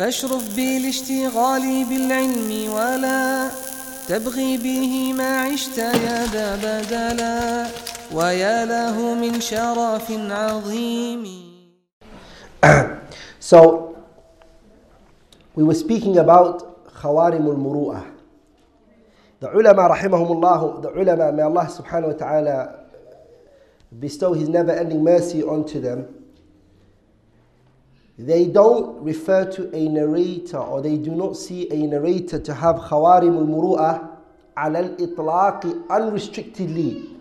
فاشرف بالاشتغال بالعلم ولا تبغي به ما عشت يا ذا بدلا ويا له من شرف عظيم So, we were speaking about al Muru'ah. The ulama, rahimahumullah, the ulama, may Allah subhanahu wa ta'ala bestow His never ending mercy onto them. They don't refer to a narrator or they do not see a narrator to have Khawarim al Muru'ah al unrestrictedly.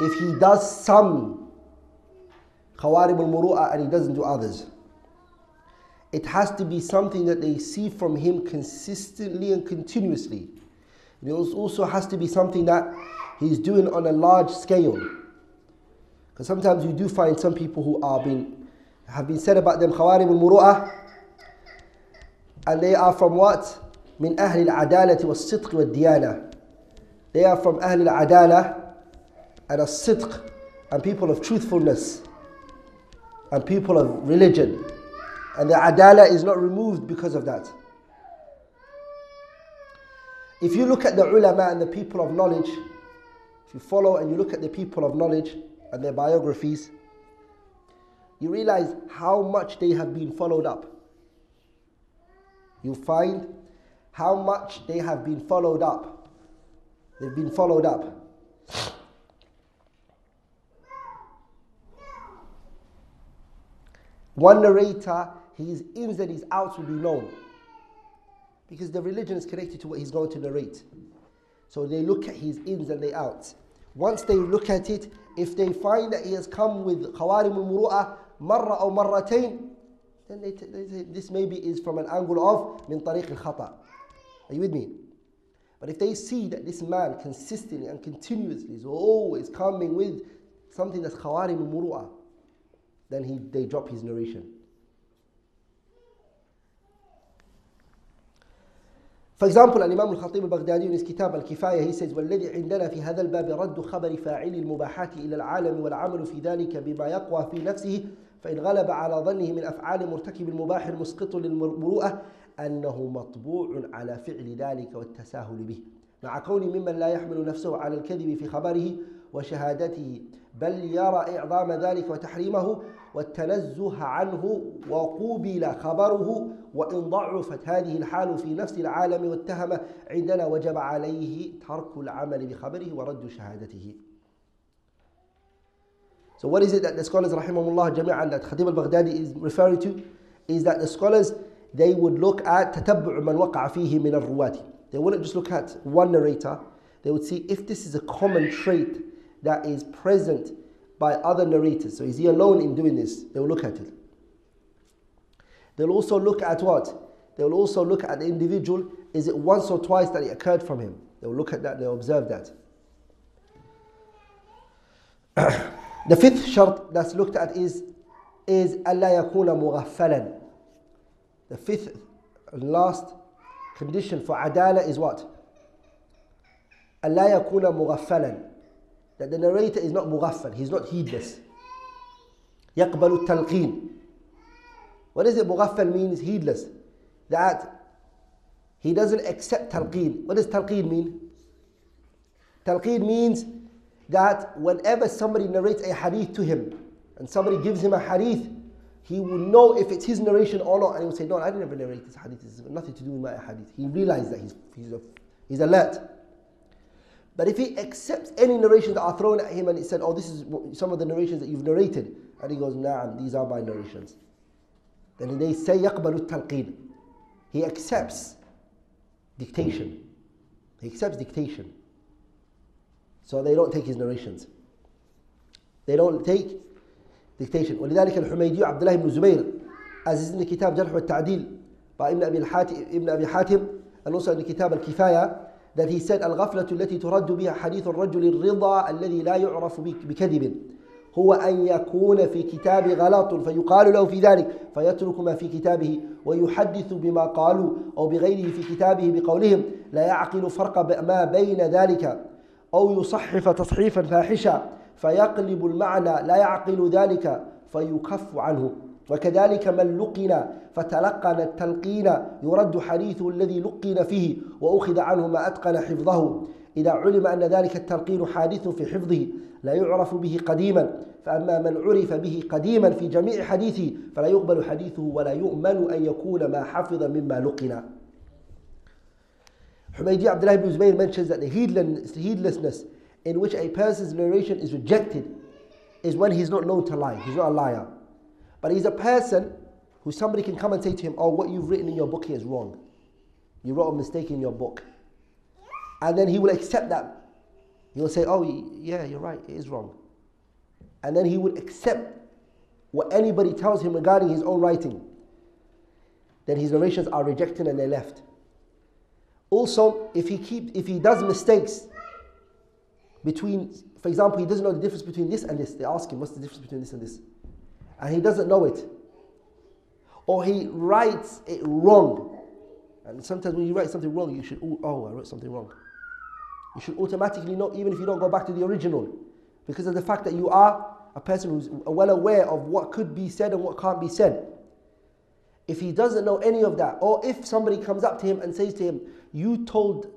If he does some Khawarim al Muru'ah and he doesn't do others. It has to be something that they see from him consistently and continuously. It also has to be something that he's doing on a large scale. Because sometimes you do find some people who are being, have been said about them khawarim al-muru'ah, and they are from what? من أهل العدالة والصدق والديانة. They are from أهل العدالة and الصدق and people of truthfulness and people of religion. And the adala is not removed because of that. If you look at the ulama and the people of knowledge, if you follow and you look at the people of knowledge and their biographies, you realize how much they have been followed up. You find how much they have been followed up. They've been followed up. One narrator, his ins and his outs will be known. Because the religion is connected to what he's going to narrate. So they look at his ins and their outs. Once they look at it, if they find that he has come with khawarim al-muru'ah marra or marratain, then they, they say this maybe is from an angle of min tariq al-khata. Are you with me? But if they see that this man consistently and continuously is always coming with something that's khawarim al-muru'ah, then he, they drop his narration. For example, Imam al-Khatib al-Baghdadi in his kitab al-Kifaya, he says, وَالَّذِي عندنا في هذا الباب رد خبر فاعل المباحات إلى العالم والعمل في ذلك بما يقوى في نفسه فإن غلب على ظنه من أفعال مرتكب المباح المسقط للمروءة أنه مطبوع على فعل ذلك والتساهل به. مع كون ممن لا يحمل نفسه على الكذب في خبره وشهادته بل يرى إعظام ذلك وتحريمه والتنزه عنه وقوبل خبره وإن ضعفت هذه الحال في نفس العالم واتهم عندنا وجب عليه ترك العمل بخبره ورد شهادته. So what is it that the scholars rahimahullah jami'an that Khatib al-Baghdadi is referring to is that the scholars they would look at تتبع من وقع فيه من الرواة They wouldn't just look at one narrator they would see if this is a common trait that is present by other narrators. So is he alone in doing this? They will look at it. They'll also look at what? They will also look at the individual. Is it once or twice that it occurred from him? They will look at that, they'll observe that. the fifth shart that's looked at is is ألا يكون مغفلا. The fifth and last condition for adala is what? ألا يكون مغفلا. That the narrator is not mughaffal, he's not heedless. يقبل التلقين. What does it mughaffal means? Heedless. That he doesn't accept talqeen. What does talqeen mean? Talqeen means that whenever somebody narrates a hadith to him and somebody gives him a hadith, he will know if it's his narration or not. And he will say, No, I didn't ever narrate this hadith. This has nothing to do with my hadith. He realizes that he's, he's, a, he's alert. But if he accepts any narrations that are thrown at him and he said, Oh, this is some of the narrations that you've narrated, and he goes, Nah, these are my narrations. Then they say, Yaqbalu talqeen. He accepts dictation. He accepts dictation. So they don't take his narrations. They don't take dictation. ولذلك الحميدي عبد الله بن زبير in the كتاب جرح والتعديل by Ibn Abi Hatim, Ibn Abi Hatim and also in كتاب الكفاية that he said الغفلة التي ترد بها حديث الرجل الرضا الذي لا يعرف بكذب هو أن يكون في كتاب غلط فيقال له في ذلك فيترك ما في كتابه ويحدث بما قالوا أو بغيره في كتابه بقولهم لا يعقل فرق ما بين ذلك أو يصحف تصحيفا فاحشا فيقلب المعنى لا يعقل ذلك فيكف عنه. وكذلك من لقن فتلقن التلقين يرد حديثه الذي لقن فيه وأخذ عنه ما أتقن حفظه. إذا علم أن ذلك التلقين حادث في حفظه لا يعرف به قديما. فأما من عرف به قديما في جميع حديثه فلا يقبل حديثه ولا يؤمن أن يكون ما حفظ مما لقن. Humaydi Abdullah ibn Zubayr mentions that the heedlessness in which a person's narration is rejected is when he's not known to lie. He's not a liar. But he's a person who somebody can come and say to him, Oh, what you've written in your book here is wrong. You wrote a mistake in your book. And then he will accept that. He will say, Oh, yeah, you're right, it is wrong. And then he would accept what anybody tells him regarding his own writing. Then his narrations are rejected and they're left. Also, if he keep, if he does mistakes between, for example, he doesn't know the difference between this and this. They ask him, what's the difference between this and this? And he doesn't know it. Or he writes it wrong. And sometimes when you write something wrong, you should, oh, oh I wrote something wrong. You should automatically know, even if you don't go back to the original, because of the fact that you are a person who's well aware of what could be said and what can't be said. If he doesn't know any of that, or if somebody comes up to him and says to him, you told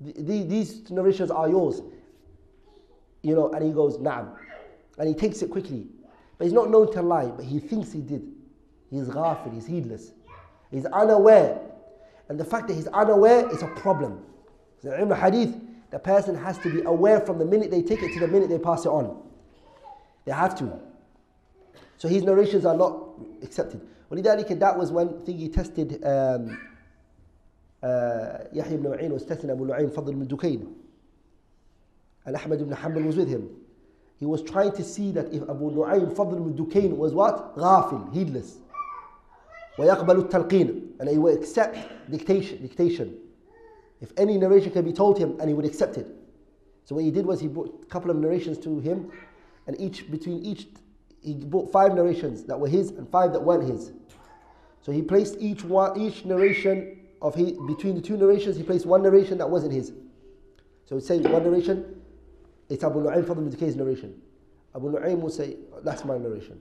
the, these narrations are yours. You know, and he goes, Naam. And he takes it quickly. But he's not known to lie, but he thinks he did. He's ghafil, he's heedless. He's unaware. And the fact that he's unaware is a problem. In the hadith, the person has to be aware from the minute they take it to the minute they pass it on. They have to. So his narrations are not accepted. That was when he tested. Um, uh, Yahya ibn Ma'in was testing Abu Nu'aym Fadl ibn Dukayn. And Ahmad ibn Hanbal was with him. He was trying to see that if Abu Nu'aym Fadl ibn Dukayn was what? Ghafil, heedless. ويقبل التلقين and he would accept dictation, dictation. If any narration can be told him and he would accept it. So what he did was he brought a couple of narrations to him and each between each he brought five narrations that were his and five that weren't his. So he placed each one each narration of his between the two narrations he placed one narration that wasn't his. So he'd say one narration, it's Abu Nu'aym Fadl ibn narration. Abu Nu'aym would say, that's my narration.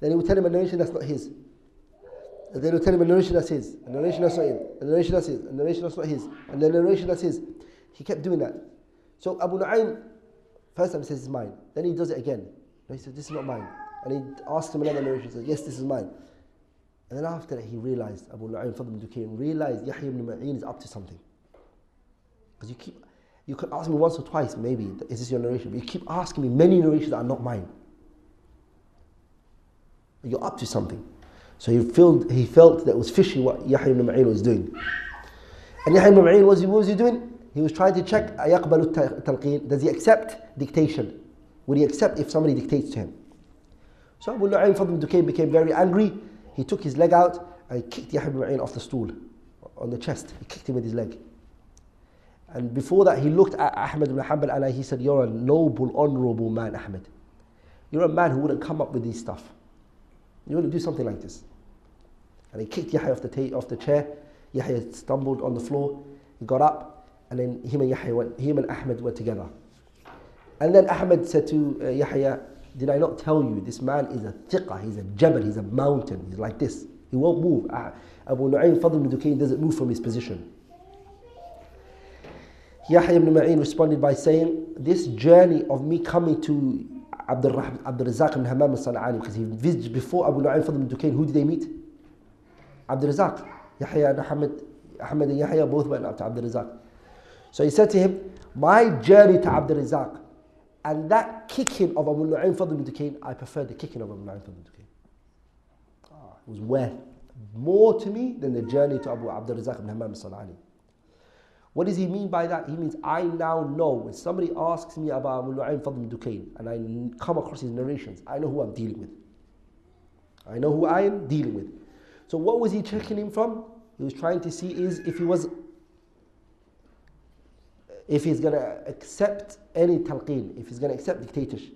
Then he would tell him a narration that's not his. And then he would tell him a narration that's his, a narration that's not his, a narration that's his, a narration that's not his, and then a narration that's his. He kept doing that. So Abu Nu'aym, first time he says it's mine. Then he does it again. And he said, this is not mine. And he asked him another narration. He says, yes, this is mine. And then after that, he realized, Abu Nu'aym Fadl Dukayn realized Yahya ibn Ma'in is up to something. Because you keep, you could ask me once or twice, maybe, is this your narration? But you keep asking me many narrations that are not mine. You're up to something. So he felt, he felt that it was fishy what Yahya ibn Ma'in was doing. And Yahya ibn Ma'in, was, what was he doing? He was trying to check, does he accept dictation? Would he accept if somebody dictates to him? So Abu Nu'aym Fadl Dukayn became very angry. He took his leg out and he kicked Yahya ibn Ma'in off the stool, on the chest. He kicked him with his leg. And before that, he looked at Ahmed ibn Hanbal and he said, You're a noble, honorable man, Ahmed. You're a man who wouldn't come up with these stuff. You wouldn't do something like this. And he kicked Yahya off the, ta- off the chair. Yahya stumbled on the floor. He got up, and then him and Yahya went, him and Ahmed were together. And then Ahmed said to uh, Yahya, Did I not tell you this man is a thiqah, he's a jabal, he's a mountain, he's like this. He won't move. Uh, Abu Nu'aym Fadl ibn Dukayn doesn't move from his position. Yahya ibn Ma'in responded by saying, This journey of me coming to Abdul, Razak ibn Hammam al-San'ani, because he visited before Abu Nu'aym Fadl ibn Dukayn, who did they meet? Abdul Razak. Yahya and Ahmed, Ahmed and Yahya both went up to Abdul Razak. So he said to him, My journey to Abdul Razak and that kicking of Abu Nu'aym Fadl ibn Dukayn, I prefer the kicking of Abu Nu'aym Fadl ibn Dukayn. Oh, it was worth more to me than the journey to Abu Abdul Razak ibn Hammam al-San'ani. What does he mean by that? He means I now know when somebody asks me about Abu Nu'aym Fadl Dukayn and I come across his narrations, I know who I'm dealing with. I know who I am dealing with. So what was he checking him from? He was trying to see is if he was if he's going to accept any talqeen, if he's going to accept dictatorship.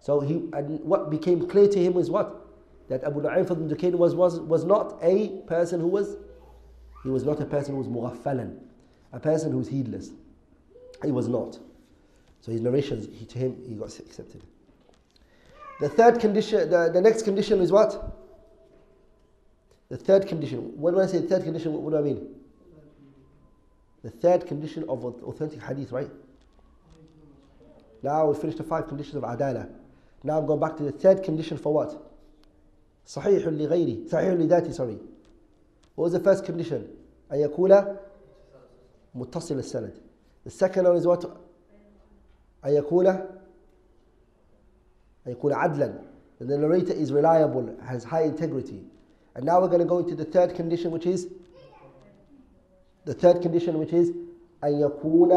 So he and what became clear to him was what? That Abu Nu'aym Fadl Dukayn was, was, was not a person who was he was not a person who was mughaffalan a person who's heedless. He was not. So his narrations, he, to him, he got accepted. The third condition, the, the next condition is what? The third condition. When I say third condition, what do I mean? The third condition of authentic hadith, right? Now we finished the five conditions of adala. Now I'm going back to the third condition for what? صحيح لغيره صحيح لذاته sorry. What was the first condition? أن يكون متصل السند. The second one is what? أن يكون أن يكون عدلا. The narrator is reliable, has high integrity. And now we're going to go into the third condition, which is the third condition, which is أن يكون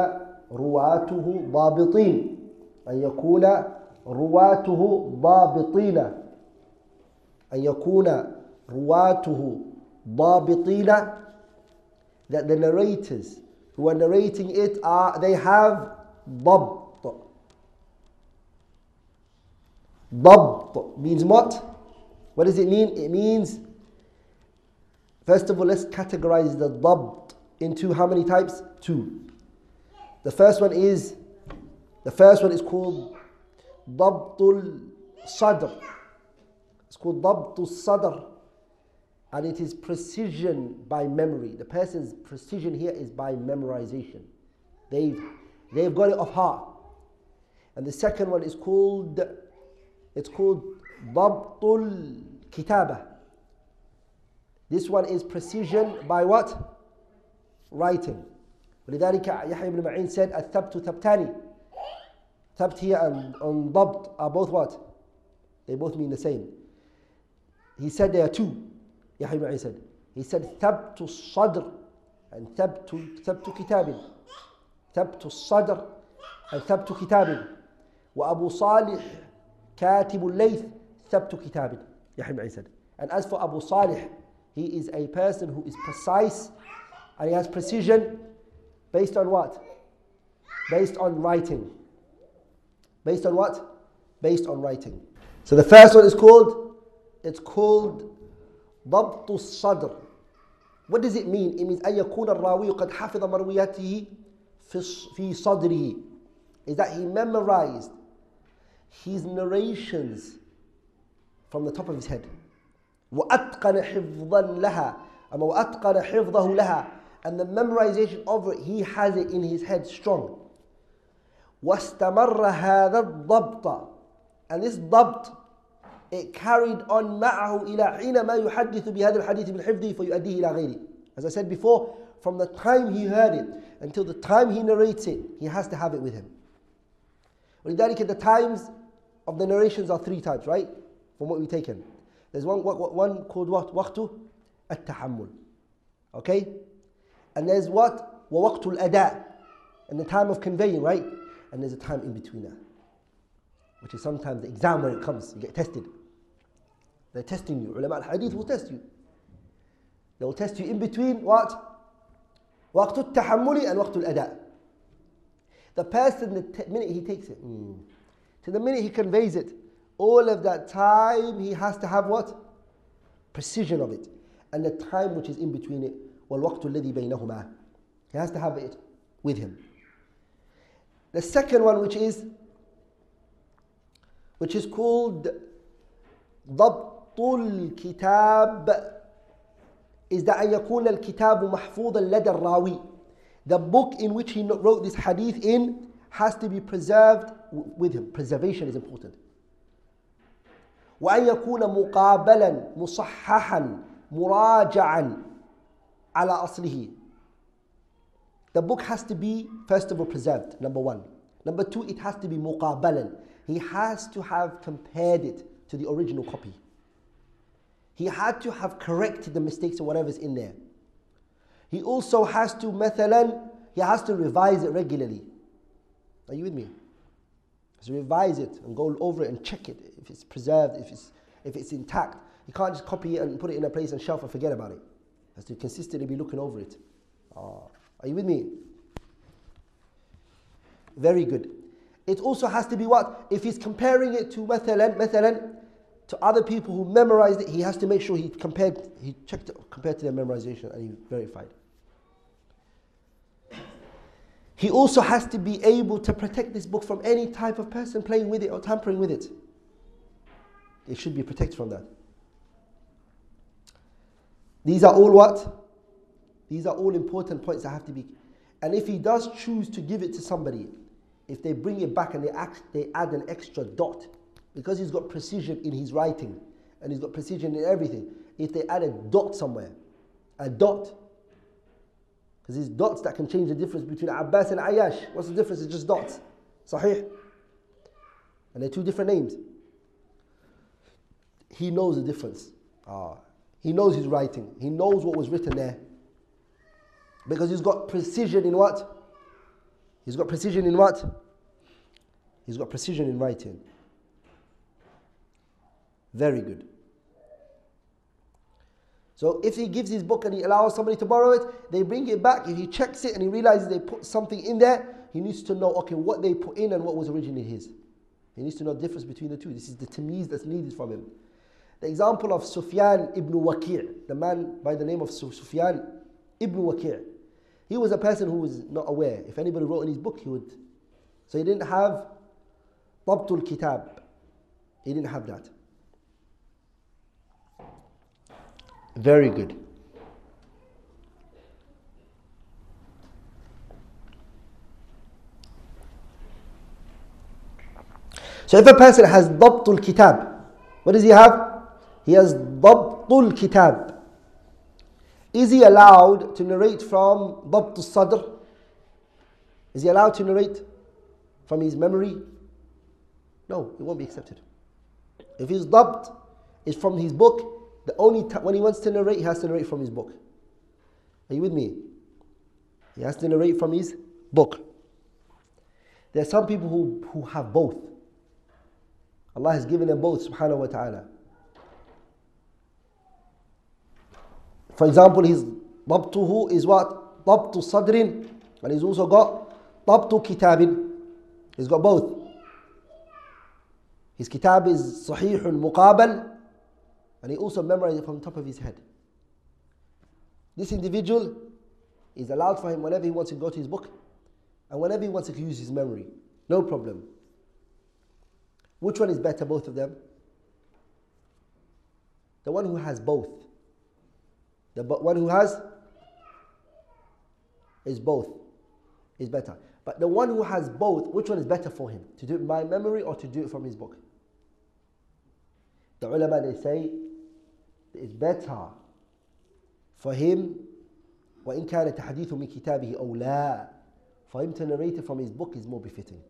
رواته ضابطين أن يكون رواته ضابطين أن يكون رواته ضابطين that the narrators who are narrating it are they have ضبط ضبط means what? What does it mean? It means first of all let's categorize the ضبط into how many types? Two. The first one is the first one is called Dabtul Sadr. It's called Dabtul Sadr. And it is precision by memory. The person's precision here is by memorization. They've, they've got it off heart. And the second one is called it's called Dabtul Kitaba. This one is precision by what? Writing. ولذلك يحيى بن معين said الثبت ثبتاني Thabt here and are both what? They both mean the same. He said there are two. Yahya ibn said. He said thabtu sadr and thabtu thabtu kitabin. Thabtu sadr and thabtu kitabin. وأبو صالح كاتب الليث ثبت كتاب Yahya ibn said. And as for Abu Salih, he is a person who is precise and he has precision based on what? Based on writing. Based on what? Based on writing. So the first one is called, it's called ضبط الصدر. What does it mean? It means أن يكون الراوي قد حفظ مروياته في صدره. Is that he memorized his narrations from the top of his head. وأتقن حفظا لها أما وأتقن حفظه لها and the memorization of it he has it in his head strong واستمر هذا الضبط and this ضبط it carried on معه إلى حينما يحدث بهذا الحديث بالحفظ فيؤديه إلى غيره as I said before from the time he heard it until the time he narrates it he has to have it with him ولذلك the times of the narrations are three types right from what we've taken there's one, one called what وقت التحمل okay and there's what ووقت الأداء and the time of conveying right and there's a time in between that, which is sometimes the exam when it comes, you get tested. They're testing you. Ulama al-hadith will test you. They will test you in between what? وقت التحمل and وقت الأداء. The person, the minute he takes it, mm, to the minute he conveys it, all of that time he has to have what? Precision of it. And the time which is in between it, والوقت الذي بينهما. He has to have it with him. The second one, which is which is called ضبط الكتاب is that أن يكون الكتاب محفوظا لدى الراوي. The book in which he wrote this hadith in has to be preserved with him. Preservation is important. وأن يكون مقابلا مصححا مراجعا على أصله the book has to be, first of all, preserved, number one. Number two, it has to be muqabalan. He has to have compared it to the original copy. He had to have corrected the mistakes or whatever's in there. He also has to, mathalan, he has to revise it regularly. Are you with me? So revise it and go over it and check it if it's preserved, if it's, if it's intact. You can't just copy it and put it in a place and shelf and forget about it. Has to consistently be looking over it. Oh. Are you with me? Very good. It also has to be what? If he's comparing it to mathalan, mathalan, to other people who memorized it, he has to make sure he compared, he checked it compared to their memorization and he verified. He also has to be able to protect this book from any type of person playing with it or tampering with it. It should be protected from that. These are all what? These are all important points that have to be. And if he does choose to give it to somebody, if they bring it back and they, act, they add an extra dot, because he's got precision in his writing and he's got precision in everything, if they add a dot somewhere, a dot, because these dots that can change the difference between Abbas and Ayash. What's the difference? It's just dots. Sahih. And they're two different names. He knows the difference. Ah, he knows his writing. He knows what was written there. Because he's got precision in what? He's got precision in what? He's got precision in writing. Very good. So if he gives his book and he allows somebody to borrow it, they bring it back. If he checks it and he realizes they put something in there, he needs to know, okay, what they put in and what was originally his. He needs to know the difference between the two. This is the tamiz that's needed from him. The example of Sufyan ibn Waqi', the man by the name of Sufyan ibn Waqi'. He was a person who was not aware. If anybody wrote in his book, he would. So he didn't have Dabtul Kitab. He didn't have that. Very good. So if a person has Dabtul Kitab, what does he have? He has Dabtul Kitab. Is he allowed to narrate from Dabtul Sadr? Is he allowed to narrate from his memory? No, it won't be accepted. If his Dabt is from his book, the only time when he wants to narrate, he has to narrate from his book. Are you with me? He has to narrate from his book. There are some people who, who have both. Allah has given them both, subhanahu wa ta'ala. For example, his ضبطه is what? ضبط صدر and he's also got ضبط كتاب. He's got both. His kitab is صحيح مقابل and he also memorized it from the top of his head. This individual is allowed for him whenever he wants to go to his book and whenever he wants to use his memory. No problem. Which one is better, both of them? The one who has both. The one who has is both is better. But the one who has both, which one is better for him? To do it by memory or to do it from his book? The ulama they say it's better for him وإن كان تحديث من كتابه أو لا for him to narrate it from his book is more befitting.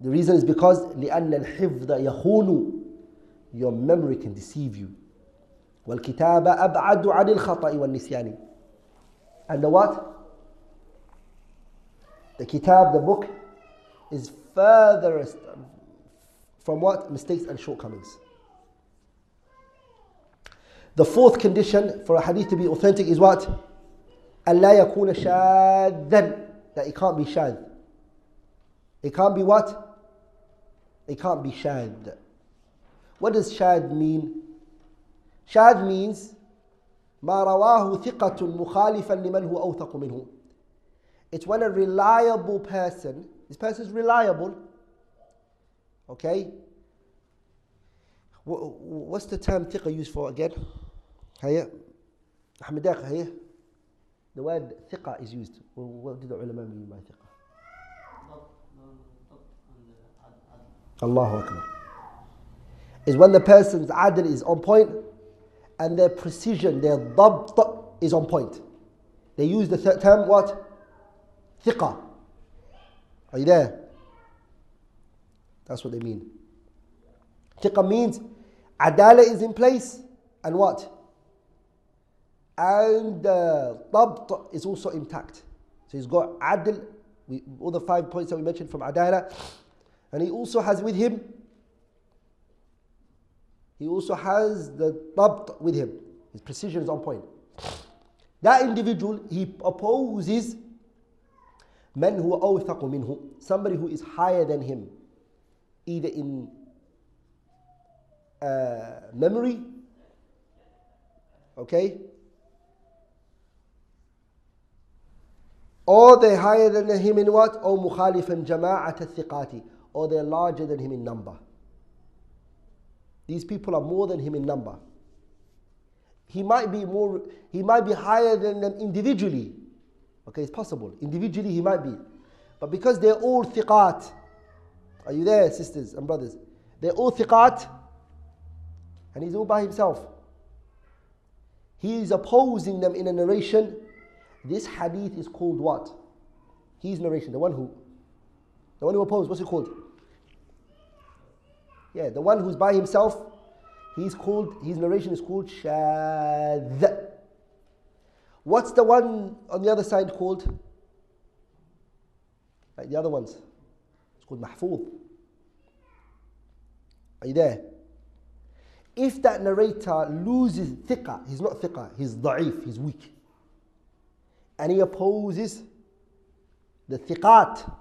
The reason is because لأن الحفظ يخون your memory can deceive you والكتاب أبعد عن الخطأ والنسيان and the what? The kitab, the book is furthest from what? Mistakes and shortcomings. The fourth condition for a hadith to be authentic is what? ألا يكون شاذا that it can't be shad. It can't be what? It can't be shad. What does shad mean? Shad means ما رواه ثقة مخالفا لمن هو أوثق منه. It's when a reliable person, this person is reliable, okay? What's the term ثقة used for again? هيا أحمد داق هيا the word ثقة is used what did the ulama mean by ثقة Allahu Akbar is when the person's adl is on point and their precision, their dabt is on point. They use the term what? Thiqa. Are you there? That's what they mean. Thiqa means adala is in place and what? And uh, is also intact. So he's got adl, we, all the five points that we mentioned from adala. And he also has with him he also has the dabt with him. His precision is on point. That individual, he opposes men who are awthaqu minhu, somebody who is higher than him, either in uh, memory, okay, or they're higher than him in what? Or mukhalifan jama'at al-thiqati, or they're larger than him in number. These people are more than him in number. he might be more, he might be higher than them individually. Okay, it's possible. Individually, he might be. But because they're all thiqat, are you there, sisters and brothers? They're all thiqat, and he's all by himself. He is opposing them in a narration. This hadith is called what? He's narration, the one who, the one who opposed, what's it called? Yeah, the one who's by himself, he's called, his narration is called shadh. What's the one on the other side called? Like the other ones. It's called mahfuz. Are you there? If that narrator loses thiqah, he's not thiqah, he's da'if, he's weak. And he opposes the thiqat.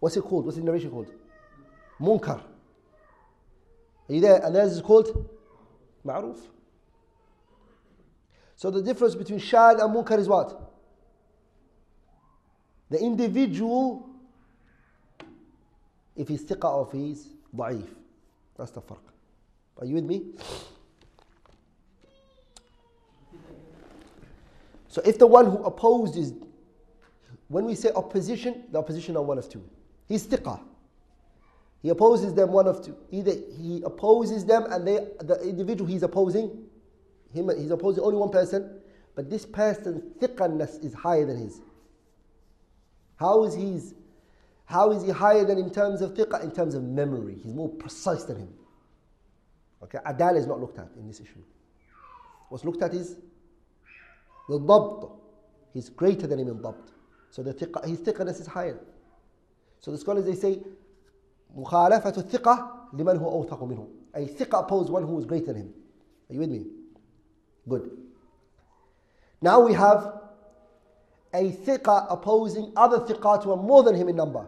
What's it called? What's the narration called? Munkar. Are you there? And theirs is called ma'ruf. So the difference between shad and munkar is what? The individual, if he's thiqa or if he's. That's the farq. Are you with me? So if the one who opposes, when we say opposition, the opposition are one of two. He's thiqa. He opposes them one of two. Either he opposes them and they, the individual he's opposing, him, he's opposing only one person, but this person's thiqaness is higher than his. How is his, how is he higher than in terms of thiqa? In terms of memory. He's more precise than him. Okay, adal is not looked at in this issue. What's looked at is the dabt. He's greater than him in dabt. So the thiqa, his thiqaness is higher. So the scholars they say مخالفة الثقة لمن هو أوثق منه. A thiqa opposes one who is greater than him. Are you with me? Good. Now we have a thiqa opposing other thiqat who are more than him in number.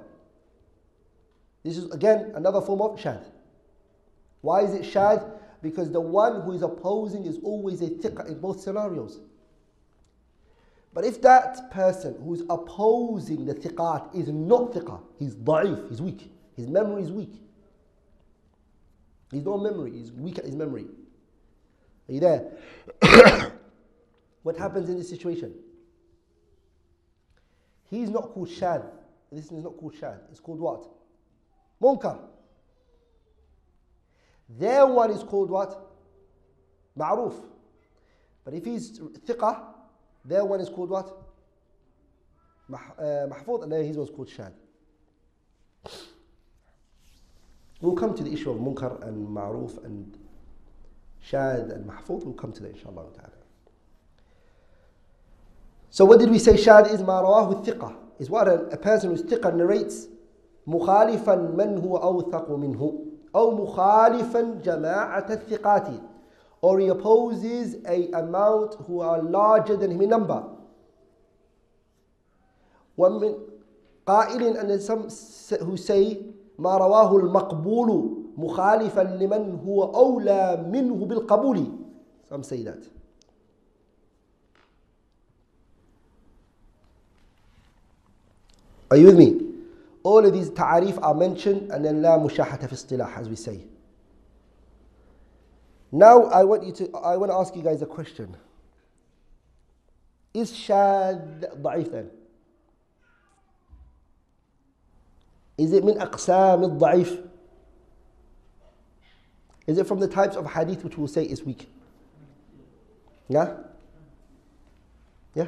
This is again another form of shadh. Why is it shadh? Because the one who is opposing is always a thiqa in both scenarios. But if that person who is opposing the thiqat is not thiqa, he's da'if, he's weak, his memory is weak. He's no memory, he's weak at his memory. Are you there? what happens in this situation? He's not called shad. This is not called shad. It's called what? Munkar. Their one is called what? Ma'ruf. But if he's thiqah, their one is called what? Uh, Mahfud, and then his one's called shad. We'll come to the issue of munkar and ma'ruf and shad and mahfud. We'll come to that inshallah ta'ala. So what did we say shad is ma rawahu thiqah. Is what a, a person who's thiqah narrates مخالفا من هو أوثق منه أو مخالفا جماعة الثقات or he opposes a amount who are larger than him in number ومن قائل أن some who say ما رواه المقبول مخالفا لمن هو أولى منه بالقبول say that Are you with me? All of these ta'arif are mentioned and then لا مشاحة في اصطلاح as we say. Now I want you to I want to ask you guys a question. Is shad ضعيف then? Is it min aqsam al-da'if? Is it from the types of hadith which we'll say is weak? Yeah? Yeah?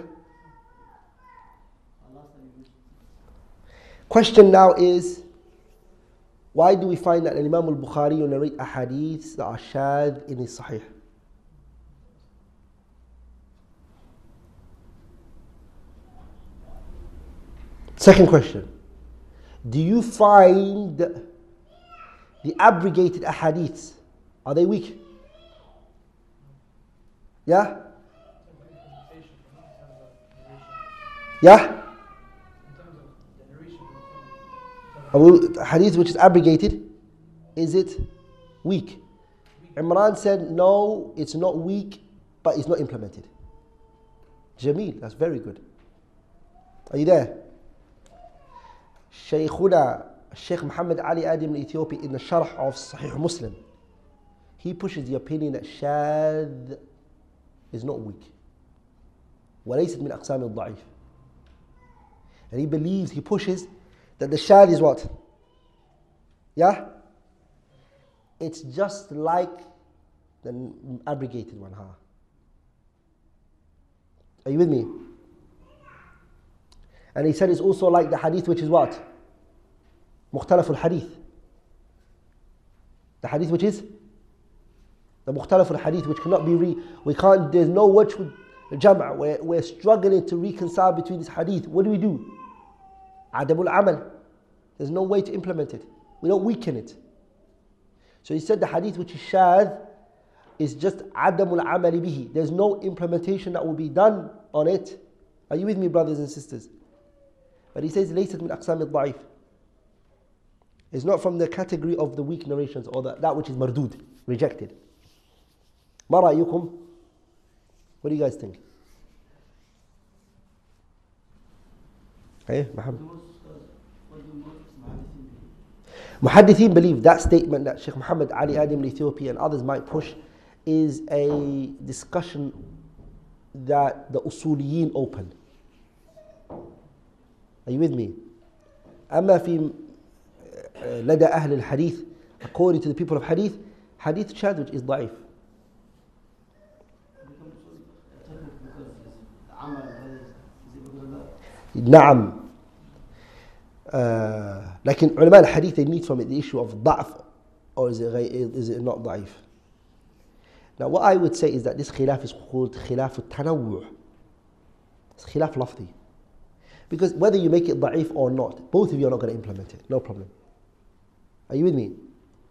Question now is why do we find that Imam al Bukhari narrate a hadith that are shad in his Sahih? Second question. Do you find the abrogated ahadiths are they weak? Yeah? Yeah? Hadith which is abrogated, is it weak? Imran said, no, it's not weak, but it's not implemented. Jameel, that's very good. Are you there? Shaykhuna Sheikh Muhammad Ali Adam al-Ethiopi in the Sharh of Sahih Muslim, he pushes the opinion that Shad is not weak. وليست من أقسام الضعيف. And he believes, he pushes that the Shad is what? Yeah? It's just like the abrogated one, huh? Are you with me? And he said it's also like the hadith which is what? Mukhtalaful hadith. The hadith which is? The mukhtalaful hadith which cannot be re. We can't, there's no which jam'ah. We're, we're struggling to reconcile between this hadith. What do we do? Adamul amal. There's no way to implement it. We don't weaken it. So he said the hadith which is shad is just adamul amali bihi. There's no implementation that will be done on it. Are you with me, brothers and sisters? But he says, ليست من أقسام الضعيف. It's not from the category of the weak narrations or the, that which is mardud, rejected. ما رأيكم? What do you guys think? Hey, Muhammad. Muhaddithin believe that statement that Sheikh Muhammad Ali Adam in Ethiopia and others might push is a discussion that the usuliyin opened. Are you with me? أما في لدى أهل الحديث according to the people of hadith hadith which is ضعيف نعم uh, لكن علماء الحديث they need from it the issue of ضعف or is it, is it not ضعيف now what I would say is that this خلاف is called خلاف التنوع it's خلاف لفظي Because whether you make it da'if or not, both of you are not going to implement it. No problem. Are you with me?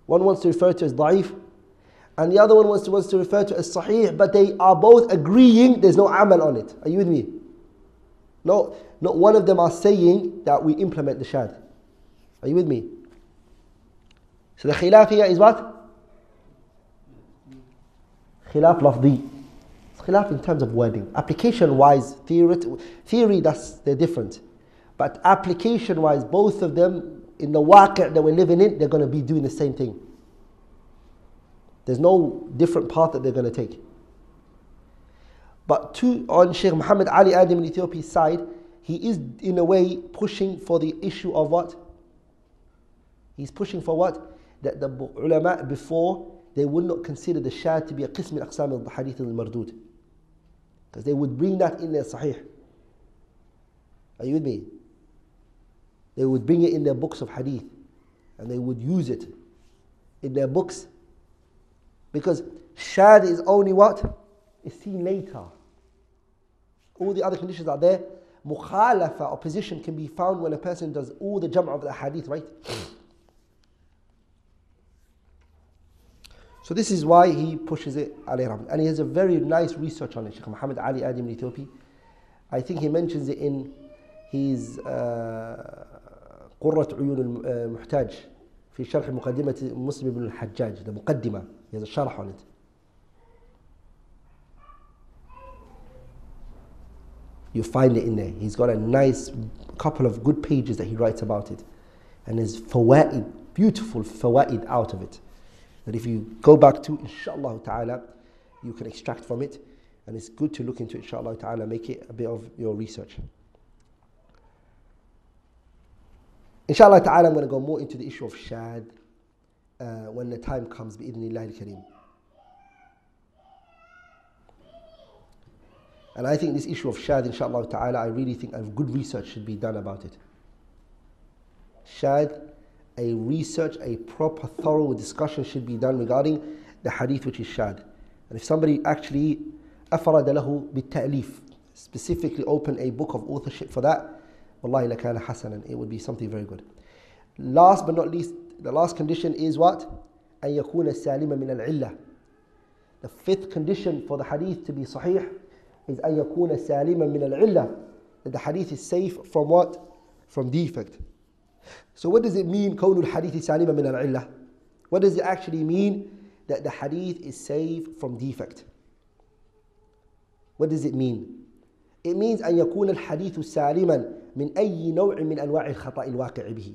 One wants to refer to as da'if, and the other one wants to, wants to refer to as sahih, but they are both agreeing there's no amal on it. Are you with me? No, not one of them are saying that we implement the shad. Are you with me? So the khilaf here is what? Khilaf lafdi. Khilaf in terms of wording. Application wise, theory, theory that's they're different. But application wise, both of them in the waqi' that we're living in, they're going to be doing the same thing. There's no different path that they're going to take. But to, on Sheikh Muhammad Ali Adam in Ethiopia's side, he is in a way pushing for the issue of what? He's pushing for what? That the ulama before, they would not consider the shad to be a qism min aqsam al-hadith al-mardud. Because they would bring that in their sahih. Are you with me? They would bring it in their books of hadith. And they would use it in their books. Because shad is only what? Is seen later. All the other conditions are there. Mukhalafa, opposition, can be found when a person does all the jam' of the hadith, right? So this is why he pushes it, and he has a very nice research on it, Sheikh Muhammad Ali Adam in Ethiopia. I think he mentions it in his قرة عيون المحتاج في شرح مقدمة مسلم بن الحجاج ده مقدمة he has a on it. You find it in there. He's got a nice couple of good pages that he writes about it. And there's fawaid, beautiful fawaid out of it. That if you go back to, inshallah ta'ala, you can extract from it. And it's good to look into, inshallah ta'ala, make it a bit of your research. Inshallah ta'ala, I'm going to go more into the issue of shad uh, when the time comes, al-kareem. And I think this issue of shad, inshallah ta'ala, I really think a good research should be done about it. Shad, a research, a proper, thorough discussion should be done regarding the hadith which is shad. And if somebody actually أفرد له بالتأليف, specifically open a book of authorship for that, والله لكان حسنا, it would be something very good. Last but not least, the last condition is what? أن يكون سالما من العلة. The fifth condition for the hadith to be sahih is أن يكون سالما من العلة that the hadith is safe from what? From defect. So what does it mean كون الحديث سالما من العلة? What does it actually mean that the hadith is safe from defect? What does it mean? It means أن يكون الحديث سالما من أي نوع من أنواع الخطأ الواقع به.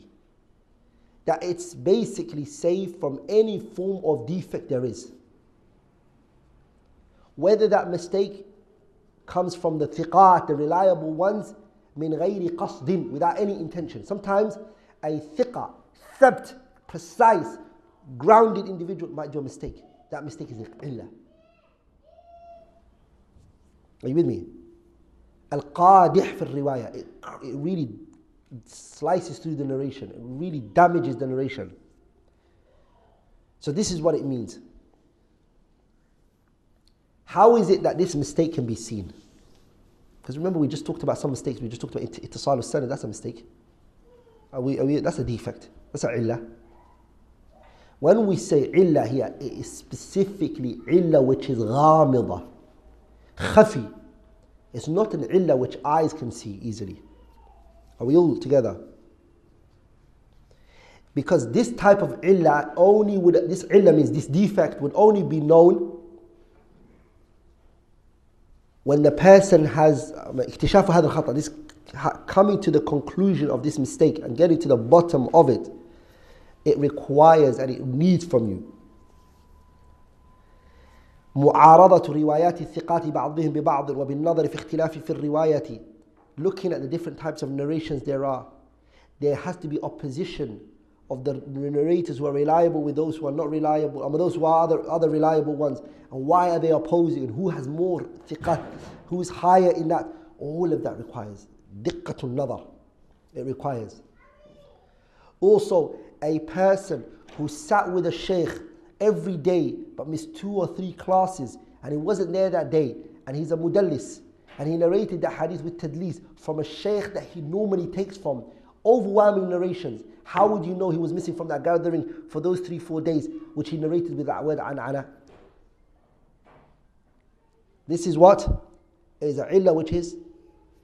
That it's basically safe from any form of defect there is. whether that mistake comes from the thiqat, the reliable ones, min غير قصد, without any intention. Sometimes a thiqa, thabt, precise, grounded individual might do a mistake. That mistake is illah. Are you with me? Al-qadih fi riwayah. It, it really slices through the narration. It really damages the narration. So this is what it means. How is it that this mistake can be seen? Because remember, we just talked about some mistakes. We just talked about it- ittisal al That's a mistake Are we, are we, that's a defect. That's a illah. When we say illah here, it is specifically illah which is ghamida, khafi. It's not an illah which eyes can see easily. Are we all together? Because this type of illah only would, this illah means this defect would only be known when the person has اكتشاف هذا الخطأ this coming to the conclusion of this mistake and getting to the bottom of it it requires and it needs from you معارضة روايات الثقات بعضهم ببعض وبالنظر في اختلاف في الرواية looking at the different types of narrations there are there has to be opposition of the narrators who are reliable with those who are not reliable, and those who are other, other reliable ones. And why are they opposing? And who has more thiqat? Who is higher in that? All of that requires diqqatul nadar. It requires. Also, a person who sat with a sheikh every day but missed two or three classes and he wasn't there that day and he's a mudallis and he narrated the hadith with tadlis from a sheikh that he normally takes from overwhelming narrations how would you know he was missing from that gathering for those three, four days, which he narrated with that word an'ana? This is what is a illah which is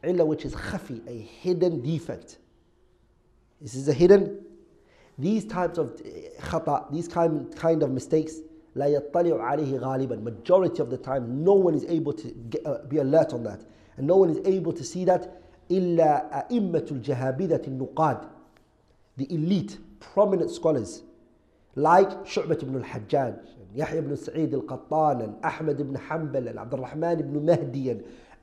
illah which is khafi, a hidden defect. This is a hidden. These types of khata, these kind, kind of mistakes, لا يطلع عليه غالبا. Majority of the time, no one is able to get, uh, be alert on that. And no one is able to see that إلا أئمة الجهابذة النقاد the elite, prominent scholars like Shu'bat ibn al-Hajjaj, Yahya ibn Sa'id al-Qattan, and Ahmad ibn Hanbal, and Abdul Rahman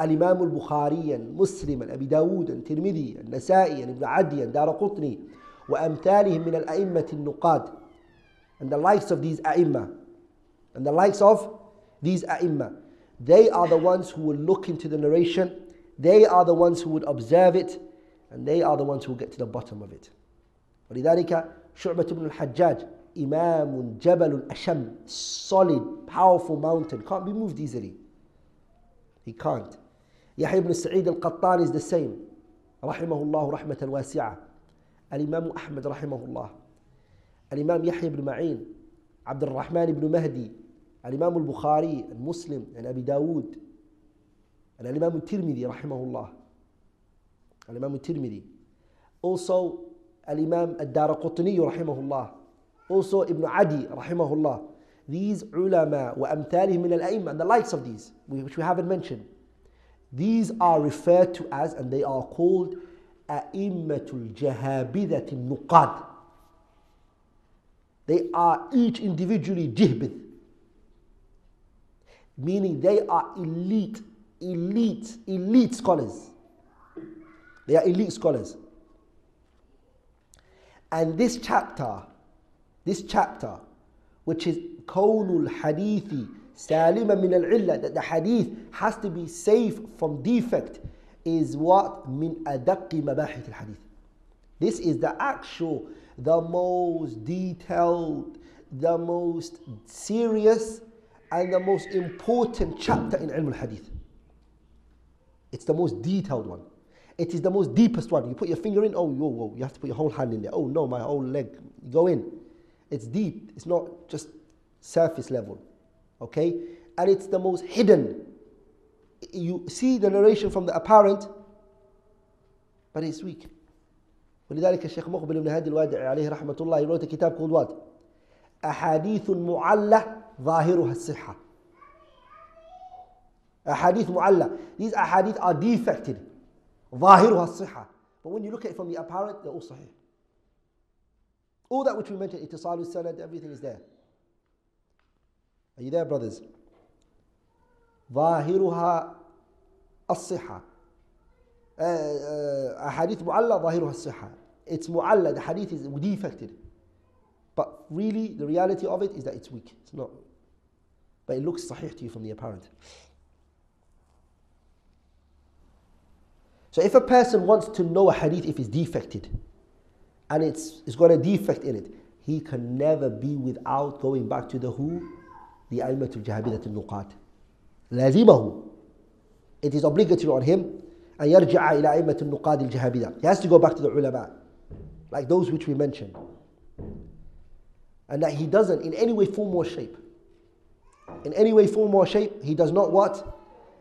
ibn Mahdi, and Al-Imam al-Bukhari, and Muslim, and Abi Dawud, and Tirmidhi, and Nasa'i, and Ibn Adi, and Daraqutni, وأمثالهم من الأئمة النقاد and the likes of these أئمة and the likes of these أئمة they are the ones who will look into the narration they are the ones who would observe it and they are the ones who will get to the bottom of it ولذلك شعبة بن الحجاج إمام جبل أشم solid powerful mountain can't be moved easily he can't يحيى بن سعيد القطان is the رحمه الله رحمة واسعة الإمام أحمد رحمه الله الإمام يحيى بن معين عبد الرحمن بن مهدي الإمام البخاري المسلم عن أبي داود الإمام الترمذي رحمه الله الإمام الترمذي also Al-Imam Ad-Daraqutni rahimahullah. Also Ibn Adi rahimahullah. These ulama wa amthalihim min al and the likes of these, which we haven't mentioned. These are referred to as, and they are called A'immatul Jahabidat Nuqad. They are each individually jihbid, meaning they are elite, elite, elite scholars. They are elite scholars. And this chapter, this chapter, which is Kawnul Hadithi salima min al-illah, that the hadith has to be safe from defect, is what min adaqi mabahith al-hadith. This is the actual, the most detailed, the most serious, and the most important chapter in ilm al-hadith. It's the most detailed one. It is the most deepest one. You put your finger in, oh, whoa, whoa, you have to put your whole hand in there. Oh, no, my whole leg. Go in. It's deep. It's not just surface level. Okay? And it's the most hidden. You see the narration from the apparent, but it's weak. ولذلك الشيخ مقبل بن هادي الوادع عليه رحمة الله he wrote a kitab called what? أحاديث معلة ظاهرها الصحة. أحاديث معلة. These ahadith are defected. ظاهرها الصحة but when you look at it from the apparent they're all صحيح all that which we mentioned اتصال السند everything is there are you there brothers ظاهرها الصحة uh, uh, أحاديث معلّة ظاهرها الصحة it's معلّة the hadith is defected but really the reality of it is that it's weak it's not but it looks sahih to you from the apparent so if a person wants to know a hadith if it's defected and it's, it's got a defect in it he can never be without going back to the who The أئمة الجهابذة النقاد لازمه it is obligatory on him أن يرجع إلى أئمة النقاد الجهابذة he has to go back to the ulama like those which we mentioned and that he doesn't in any way form or shape in any way form or shape he does not what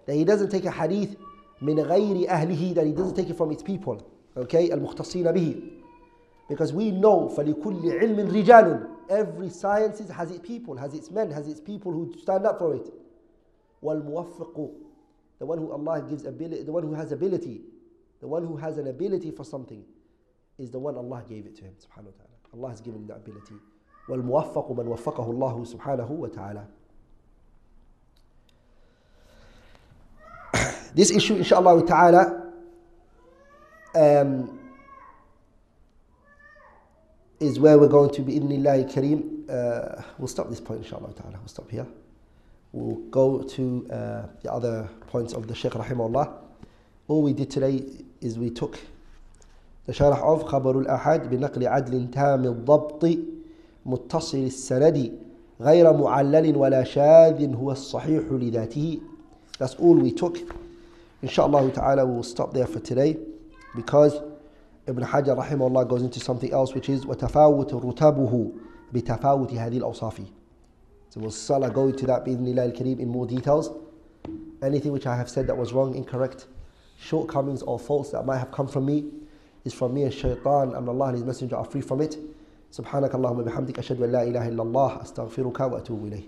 that he doesn't take a hadith من غير أهله that he doesn't take it from its people okay المختصين به because we know فلكل علم رجال every science has its people has its men has its people who stand up for it والموفق the one who Allah gives ability the one who has ability the one who has an ability for something is the one Allah gave it to him subhanahu wa ta'ala Allah has given him the ability والموفق من وفقه الله سبحانه وتعالى this issue inshallah ta'ala um, is where we're going to be in Kareem. Uh, we'll stop this point inshallah ta'ala. We'll stop here. We'll go to uh, the other points of the Shaykh rahimahullah. All we did today is we took the sharh of خبر الأحد بنقل عدل تام الضبط متصل السند غير معلل ولا شاذ هو الصحيح لذاته That's all we took. Inshallah ta'ala we'll stop there for today because Ibn Hajar rahimahullah goes into something else which is وتفاوت رتبه بتفاوت هذه الأوصاف So we'll inshallah go into that بإذن الله الكريم in more details. Anything which I have said that was wrong, incorrect, shortcomings or faults that might have come from me is from me and shaitan and Allah and His Messenger are free from it. سبحانك اللهم بحمدك أشهد أن لا إله إلا الله أستغفرك وأتوب إليه